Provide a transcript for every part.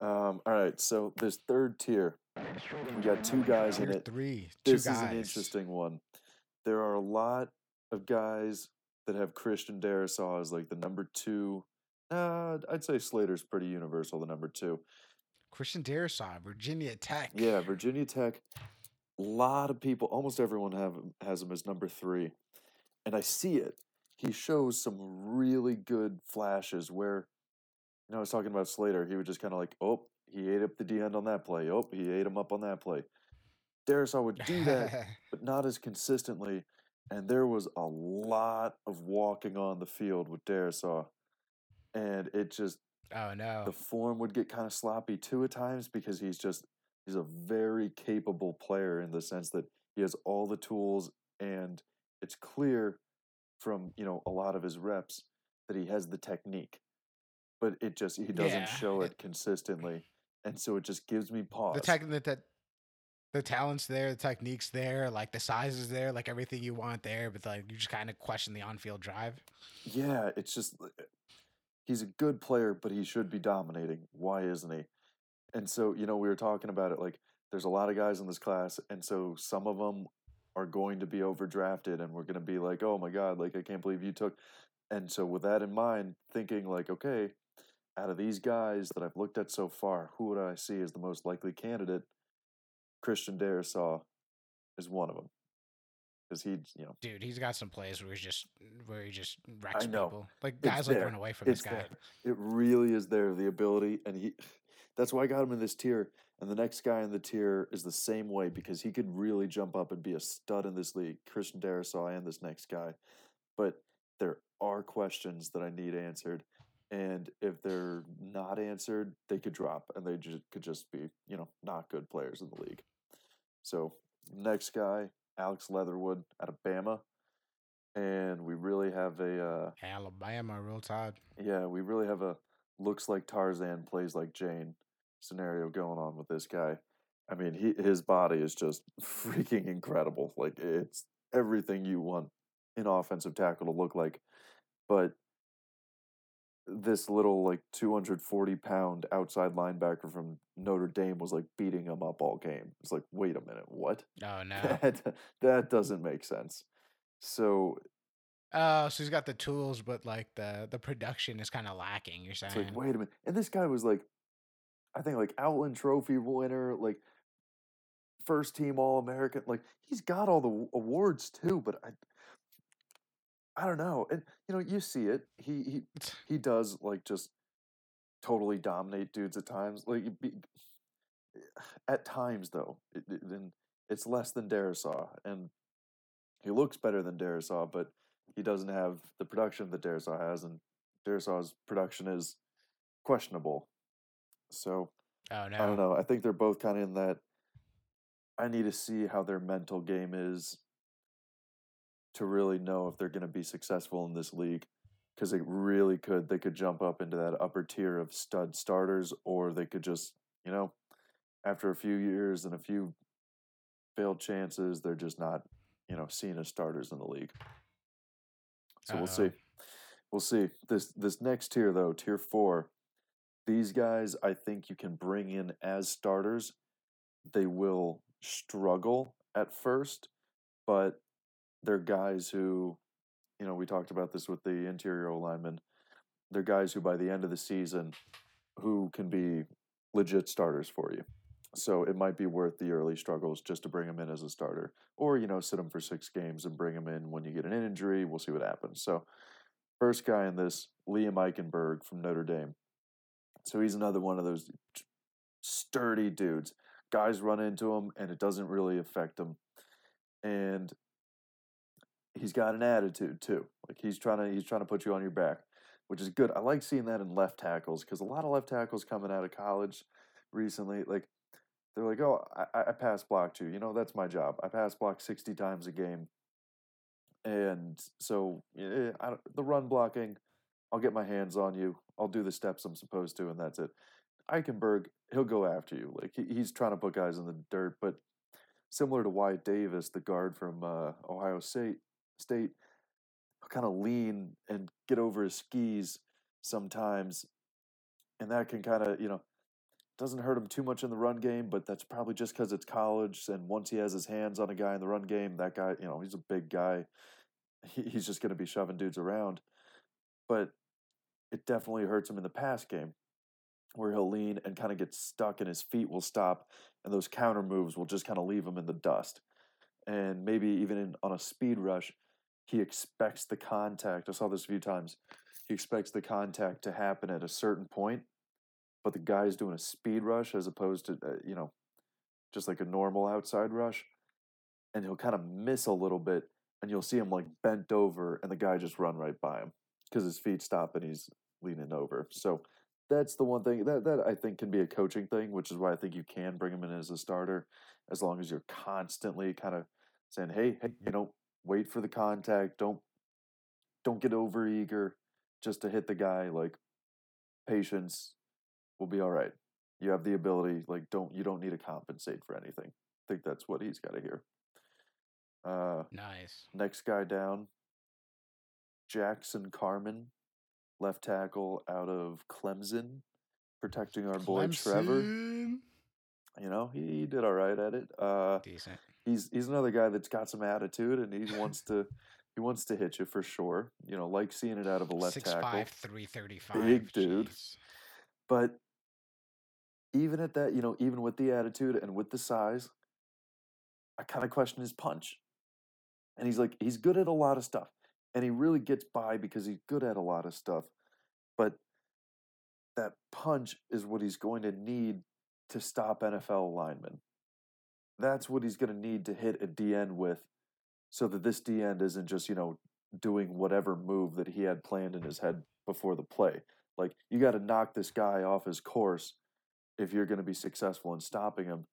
Um, all right, so this third tier, we got two guys in it. three, two This guys. is an interesting one. There are a lot of guys that have Christian Darrisaw as like the number two. Uh, I'd say Slater's pretty universal, the number two. Christian Darrisaw, Virginia Tech. Yeah, Virginia Tech. A lot of people, almost everyone have has him as number three, and I see it. He shows some really good flashes where, you know, I was talking about Slater. He would just kind of like, oh, he ate up the D end on that play. Oh, he ate him up on that play. Darrisaw would do that, but not as consistently. And there was a lot of walking on the field with Darrisaw, and it just oh no. the form would get kind of sloppy too at times because he's just he's a very capable player in the sense that he has all the tools and it's clear from you know a lot of his reps that he has the technique but it just he doesn't Yeah, show it- consistently and so it just gives me pause. the tech the, the, the talent's there, the technique's there, like the size is there, like everything you want there, but like you just kind of question the on-field drive. yeah it's just uh, he's a good player but he should be dominating. Why isn't he? And so you know we were talking about it like there's a lot of guys in this class and so some of them are going to be overdrafted and we're going to be like oh my god like i can't believe you took and so with that in mind thinking like okay out of these guys that i've looked at so far who would i see as the most likely candidate christian darrisaw is one of them because he you know Dude, he's got some plays where he's just where he just wrecks people. Like It's guys like there. run away from it's this guy. there. It really is there, the ability, and he. That's why I got him in this tier. And the next guy in the tier is the same way because he could really jump up and be a stud in this league, Christian Darrisaw and this next guy. But there are questions that I need answered, and if they're not answered, they could drop, and they just could just be, you know, not good players in the league. So next guy, Alex Leatherwood out of Bama, and we really have a. Uh, Alabama, real Todd. yeah, we really have a looks like Tarzan plays like Jane scenario going on with this guy. I mean, he his body is just freaking incredible. Like it's everything you want an offensive tackle to look like. But this little like 240 pound outside linebacker from Notre Dame was like beating him up all game. It's like, wait a minute, what? Oh no. That that doesn't make sense. So Oh, so he's got the tools, but like the the production is kind of lacking. You're saying? It's like, wait a minute. And this guy was like, I think like Outland Trophy winner, like first team All American. Like he's got all the awards too, but I, I don't know. And you know, you see it. He he he does like just totally dominate dudes at times. Like be, at times though, it, it, and it's less than Darrisaw, and he looks better than Darrisaw, but he doesn't have the production that Darrisaw has, and Darrisaw's production is questionable. So oh no. I don't know. I think they're both kind of in that. I need to see how their mental game is to really know if they're going to be successful in this league. Because they really could. They could jump up into that upper tier of stud starters, or they could just, you know, after a few years and a few failed chances, they're just not, you know, seen as starters in the league. So we'll uh-huh. see. We'll see. This this next tier though, tier four, these guys I think you can bring in as starters. They will struggle at first, but they're guys who, you know, we talked about this with the interior linemen. They're guys who by the end of the season who can be legit starters for you. So it might be worth the early struggles just to bring them in as a starter, or you know, sit them for six games and bring them in when you get an injury. We'll see what happens. So, first guy in this, Liam Eichenberg from Notre Dame. So he's another one of those sturdy dudes. Guys run into him, and it doesn't really affect him. And he's got an attitude too. Like he's trying to he's trying to put you on your back, which is good. I like seeing that in left tackles because a lot of left tackles coming out of college recently, like they're like, "Oh, I, I pass blocked you. You know, that's my job. I pass block sixty times a game, and so eh, the run blocking, I'll get my hands on you. I'll do the steps I'm supposed to, and that's it." Eichenberg, he'll go after you. Like he, he's trying to put guys in the dirt, but similar to Wyatt Davis, the guard from uh, Ohio State, State, kind of lean and get over his skis sometimes, and that can kind of you know doesn't hurt him too much in the run game, but that's probably just because it's college. And once he has his hands on a guy in the run game, that guy, you know, he's a big guy. He, he's just going to be shoving dudes around. But it definitely hurts him in the pass game where he'll lean and kind of get stuck and his feet will stop and those counter moves will just kind of leave him in the dust. And maybe even in, on a speed rush, he expects the contact. I saw this a few times. He expects the contact to happen at a certain point, but the guy's doing a speed rush as opposed to, uh, you know, just like a normal outside rush. And he'll kind of miss a little bit and you'll see him like bent over and the guy just run right by him because his feet stop and he's leaning over. So that's the one thing that, that I think can be a coaching thing, which is why I think you can bring him in as a starter as long as you're constantly kind of saying, hey, hey, you know, wait for the contact. Don't don't get over eager just to hit the guy. Like patience will be all right. You have the ability. Like don't you don't need to compensate for anything. I think that's what he's got to hear. Uh, nice. Next guy down, Jackson Carman, left tackle out of Clemson, protecting our boy Trevor. You know, he, he did all right at it. Uh, Decent. He's he's another guy that's got some attitude and he wants to he wants to hit you for sure. You know, like seeing it out of a left Six tackle. five, three thirty five. Big dude. But even at that, you know, even with the attitude and with the size, I kind of question his punch. And he's like, he's good at a lot of stuff. And he really gets by because he's good at a lot of stuff. But that punch is what he's going to need to stop NFL linemen. That's what he's going to need to hit a DN with so that this DN isn't just, you know, doing whatever move that he had planned in his head before the play. Like, you got to knock this guy off his course if you're going to be successful in stopping him.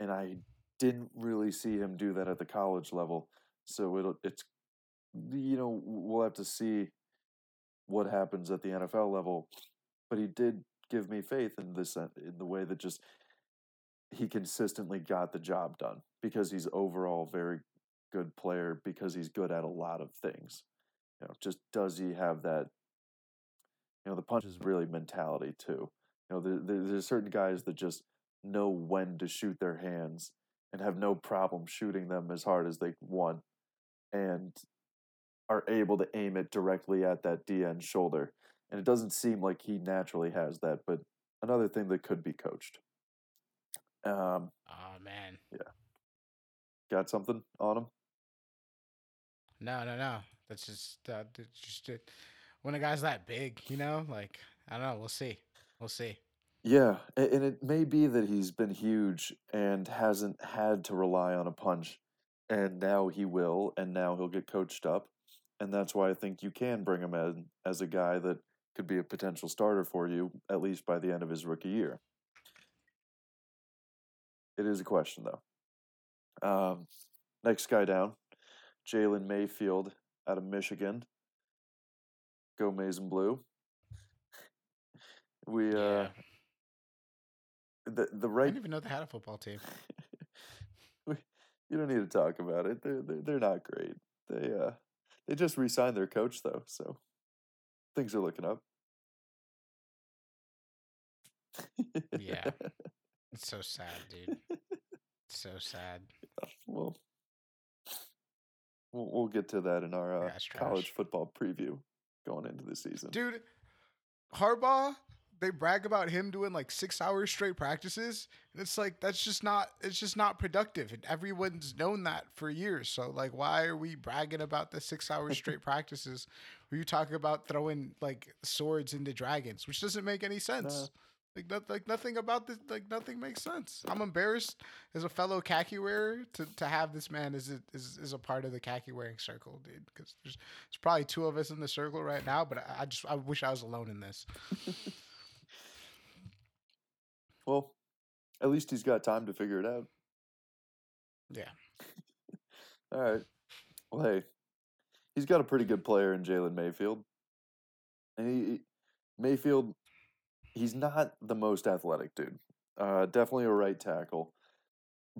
And I didn't really see him do that at the college level. So it'll, it's, you know, we'll have to see what happens at the NFL level. But he did give me faith in this, uh, in the way that just he consistently got the job done because he's overall very good player because he's good at a lot of things. You know, just does he have that? You know, the punch is really mentality too. You know, there, there's certain guys that just know when to shoot their hands and have no problem shooting them as hard as they want and are able to aim it directly at that DN shoulder. And it doesn't seem like he naturally has that, but another thing that could be coached. Um, oh man. Yeah. Got something on him? No, no, no. That's just uh, that's just it. when a guy's that big, you know. Like I don't know. We'll see. We'll see. Yeah, and it may be that he's been huge and hasn't had to rely on a punch, and now he will, and now he'll get coached up, and that's why I think you can bring him in as a guy that could be a potential starter for you at least by the end of his rookie year. It is a question though. Um, next guy down, Jalen Mayfield out of Michigan. Go Maize and Blue. We uh Yeah. the the I didn't even know they had a football team. we, you don't need to talk about it. They're they're, they're not great. They uh they just re-signed their coach though, so things are looking up. Yeah. It's so sad, dude. So sad. well, we'll we'll get to that in our uh, college football preview going into the season. Dude, Harbaugh, they brag about him doing like six hours straight practices. And it's like that's just not it's just not productive. And everyone's known that for years. So like why are we bragging about the six hours straight practices? Were you talking about throwing like swords into dragons, which doesn't make any sense. Like, not, like nothing about this, like nothing makes sense. I'm embarrassed as a fellow khaki wearer to, to have this man as a, as, as a part of the khaki wearing circle, dude. Because there's, there's probably two of us in the circle right now, but I, I just I wish I was alone in this. Well, at least he's got time to figure it out. Yeah. All right. Well, hey, he's got a pretty good player in Jalen Mayfield, and he- Mayfield, he's not the most athletic dude. Uh, definitely a right tackle,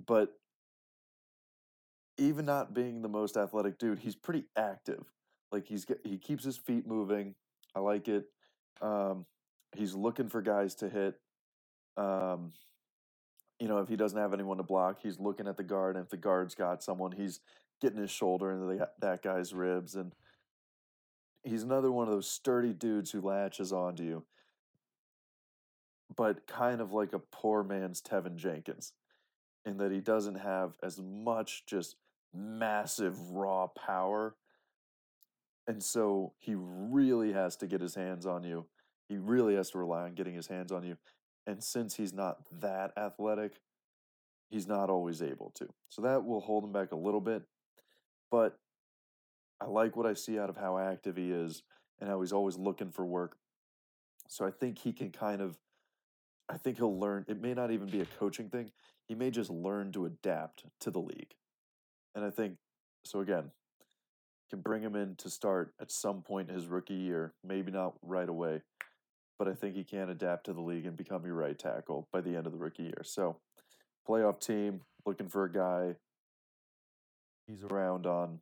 but even not being the most athletic dude, he's pretty active. Like he's he keeps his feet moving. I like it. Um, he's looking for guys to hit. Um, you know, if he doesn't have anyone to block, he's looking at the guard. And if the guard's got someone, he's getting his shoulder into the, that guy's ribs. And he's another one of those sturdy dudes who latches onto you, but kind of like a poor man's Teven Jenkins, in that he doesn't have as much just massive raw power. And so he really has to get his hands on you. He really has to rely on getting his hands on you. And since he's not that athletic, he's not always able to. So that will hold him back a little bit. But I like what I see out of how active he is and how he's always looking for work. So I think he can kind of, I think he'll learn. It may not even be a coaching thing. He may just learn to adapt to the league. And I think, so again, can bring him in to start at some point his rookie year, maybe not right away, but I think he can adapt to the league and become your right tackle by the end of the rookie year. So, playoff team looking for a guy. He's around on,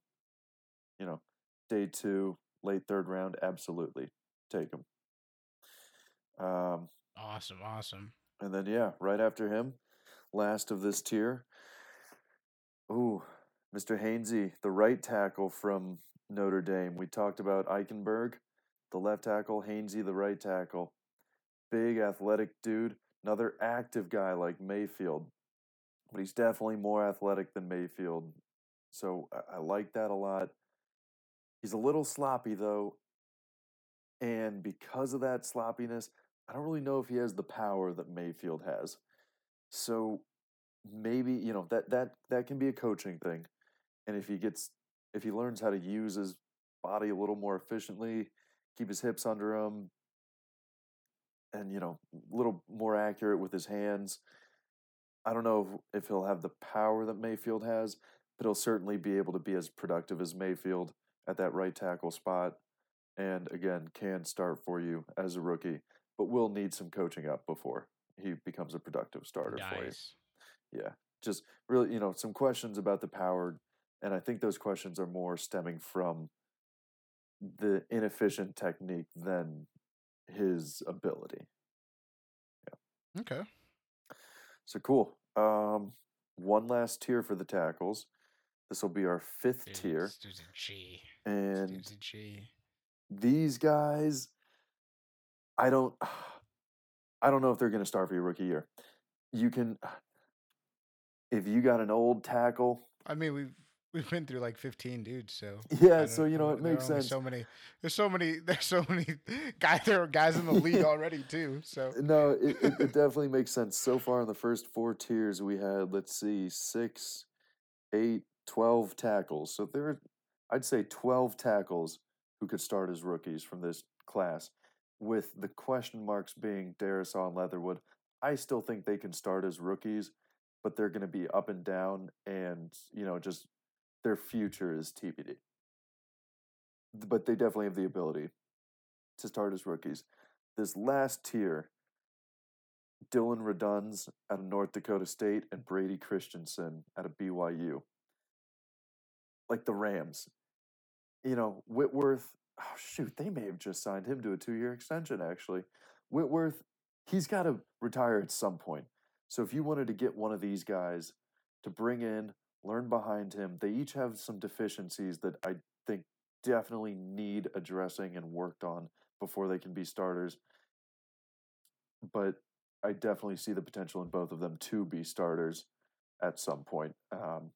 you know, day two, late third round. Absolutely, take him. Um, awesome, awesome. And then yeah, right after him, last of this tier. Ooh, Mr. Hainsey, the right tackle from Notre Dame. We talked about Eichenberg, the left tackle, Hainsey, the right tackle. Big athletic dude, another active guy like Mayfield, but he's definitely more athletic than Mayfield. So I, I like that a lot. He's a little sloppy though, and because of that sloppiness, I don't really know if he has the power that Mayfield has. So maybe you know that that that can be a coaching thing and if he gets if he learns how to use his body a little more efficiently keep his hips under him and you know a little more accurate with his hands i don't know if, if he'll have the power that mayfield has but he'll certainly be able to be as productive as mayfield at that right tackle spot and again can start for you as a rookie but will need some coaching up before he becomes a productive starter nice. for you yeah just really you know some questions about the power and I think those questions are more stemming from the inefficient technique than his ability. Yeah. Okay. So cool. Um, one last tier for the tackles. This will be our fifth Dude, tier. There's a G. And there's a G. these guys, I don't, I don't know if they're going to start for your rookie year. You can, if you got an old tackle. I mean, we've We've been through like 15 dudes, so yeah. So you know, it makes sense. So many. There's so many. There's so many guys. There are guys in the league already too. So no, it, it, it definitely makes sense. So far in the first four tiers, we had let's see, six, eight, 12 tackles. So there, I'd say 12 tackles who could start as rookies from this class. With the question marks being Darrisaw and Leatherwood, I still think they can start as rookies, but they're going to be up and down, and you know just their future is TBD. But they definitely have the ability to start as rookies. This last tier, Dillon Radunz out of North Dakota State and Brady Christensen out of BYU. Like the Rams. You know, Whitworth, oh shoot, they may have just signed him to a two year extension, actually. Whitworth, he's got to retire at some point. So if you wanted to get one of these guys to bring in learn behind him. They each have some deficiencies that I think definitely need addressing and worked on before they can be starters. But I definitely see the potential in both of them to be starters at some point. Um,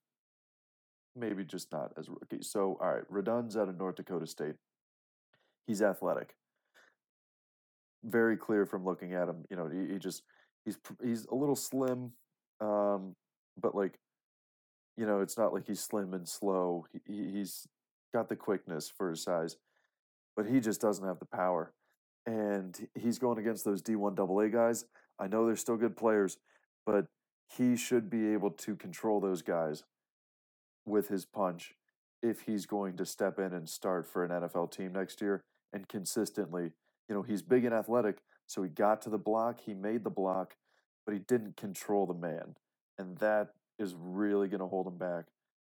maybe just not as rookies. So, all right, Radunz out of North Dakota State. He's athletic. Very clear from looking at him. You know, he, he just he's he's a little slim, um, but like you know, it's not like he's slim and slow. He, he's got the quickness for his size, but he just doesn't have the power. And he's going against those D1 AA guys. I know they're still good players, but he should be able to control those guys with his punch if he's going to step in and start for an NFL team next year and consistently. You know, he's big and athletic, so he got to the block, he made the block, but he didn't control the man. And that is really going to hold him back.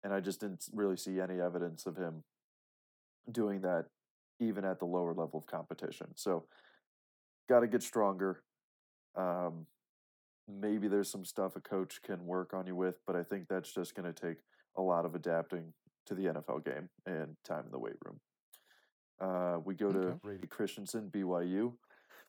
And I just didn't really see any evidence of him doing that even at the lower level of competition. So, got to get stronger. Um, maybe there's some stuff a coach can work on you with, but I think that's just going to take a lot of adapting to the NFL game and time in the weight room. Uh, we go to Brady Christensen, BYU,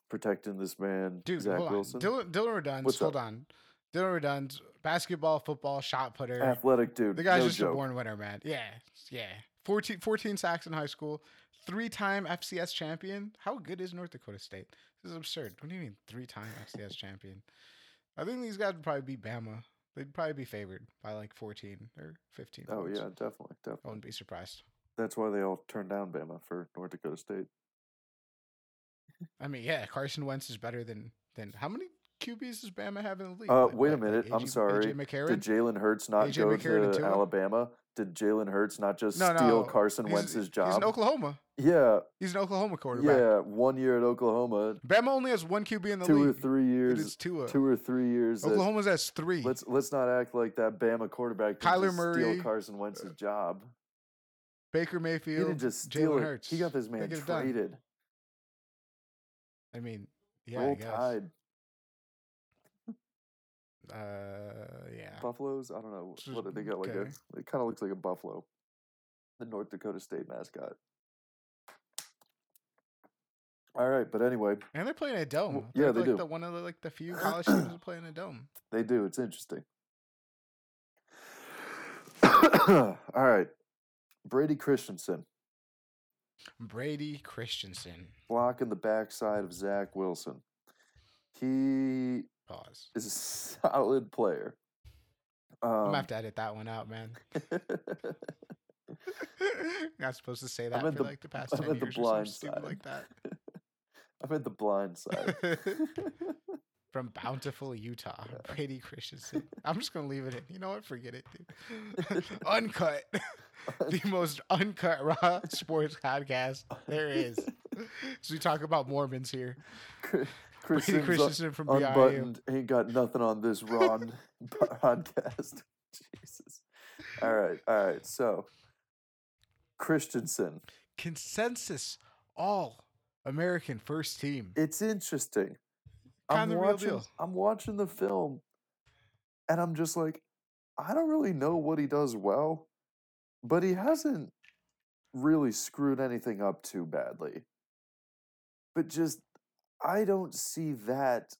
protecting this man, Dude, Zach hold Wilson. on. Dillon, Dillon Radunz, What's hold up? on. Dillon Radunz basketball, football, shot putter. Athletic dude. The guy's no just joke. a born winner, man. Yeah, yeah. 14, 14 sacks in high school, three-time FCS champion. How good is North Dakota State? This is absurd. What do you mean three-time FCS champion? I think these guys would probably beat Bama. They'd probably be favored by like 14 or 15. Oh points. yeah, definitely, Definitely. I wouldn't be surprised. That's why they all turned down Bama for North Dakota State. I mean, yeah, Carson Wentz is better than than how many QBs does Bama have in the league? Uh, Like, wait a what, like minute. I'm sorry. Did Jalen Hurts not AJ go to Alabama? Did Jalen Hurts not just no, steal no, Carson he's- Wentz's job? He's in? Oklahoma. Yeah, He's an Oklahoma quarterback. yeah. One year at Oklahoma, Bama only has one QB in the two or three years, is Tua. two or three years. Oklahoma's has three. let's let's not act like that Bama quarterback Kyler just Murray, steal Carson Wentz's job. Baker He Mayfield. didn't just steal Jalen it. Hurts. He got this man get it done. traded. I mean, yeah, I Roll guess. Tide. Uh, yeah. Buffaloes. I don't know what did they got. Like a. It kind of looks like a buffalo. The North Dakota State mascot. All right, but anyway, And they're playing a dome. Well, They're yeah, they like do. The, one of the like the few college teams that play in a dome. They do. It's interesting. All right. Brady Christensen Brady Christensen. blocking the backside of Zach Wilson. He Pause. is a solid player. I'm Um, gonna have to edit that one out, man. Not supposed to say that I'm for the- like the past I'm ten at the years or blind something side. like that. I'm at the blind side. From Bountiful, Utah, Brady Christensen. I'm just gonna leave it in. You know what? Forget it, dude. uncut, the most uncut raw sports podcast there is. So we talk about Mormons here. Chris- Brady Christensen from unbuttoned. Ain't got nothing on this Ron podcast. Jesus. All right, all right. So Christensen. Consensus, all American first team. It's interesting. I'm Kinda real watching. deal. I'm watching the film, and I'm just like, I don't really know what he does well, but he hasn't really screwed anything up too badly. But just, I don't see that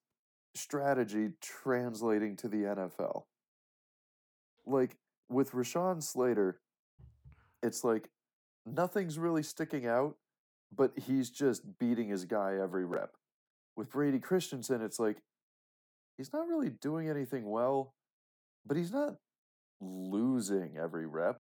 strategy translating to the NFL. Like with Rashawn Slater, it's like nothing's really sticking out, but he's just beating his guy every rep. With Brady Christensen, it's like he's not really doing anything well, but he's not losing every rep.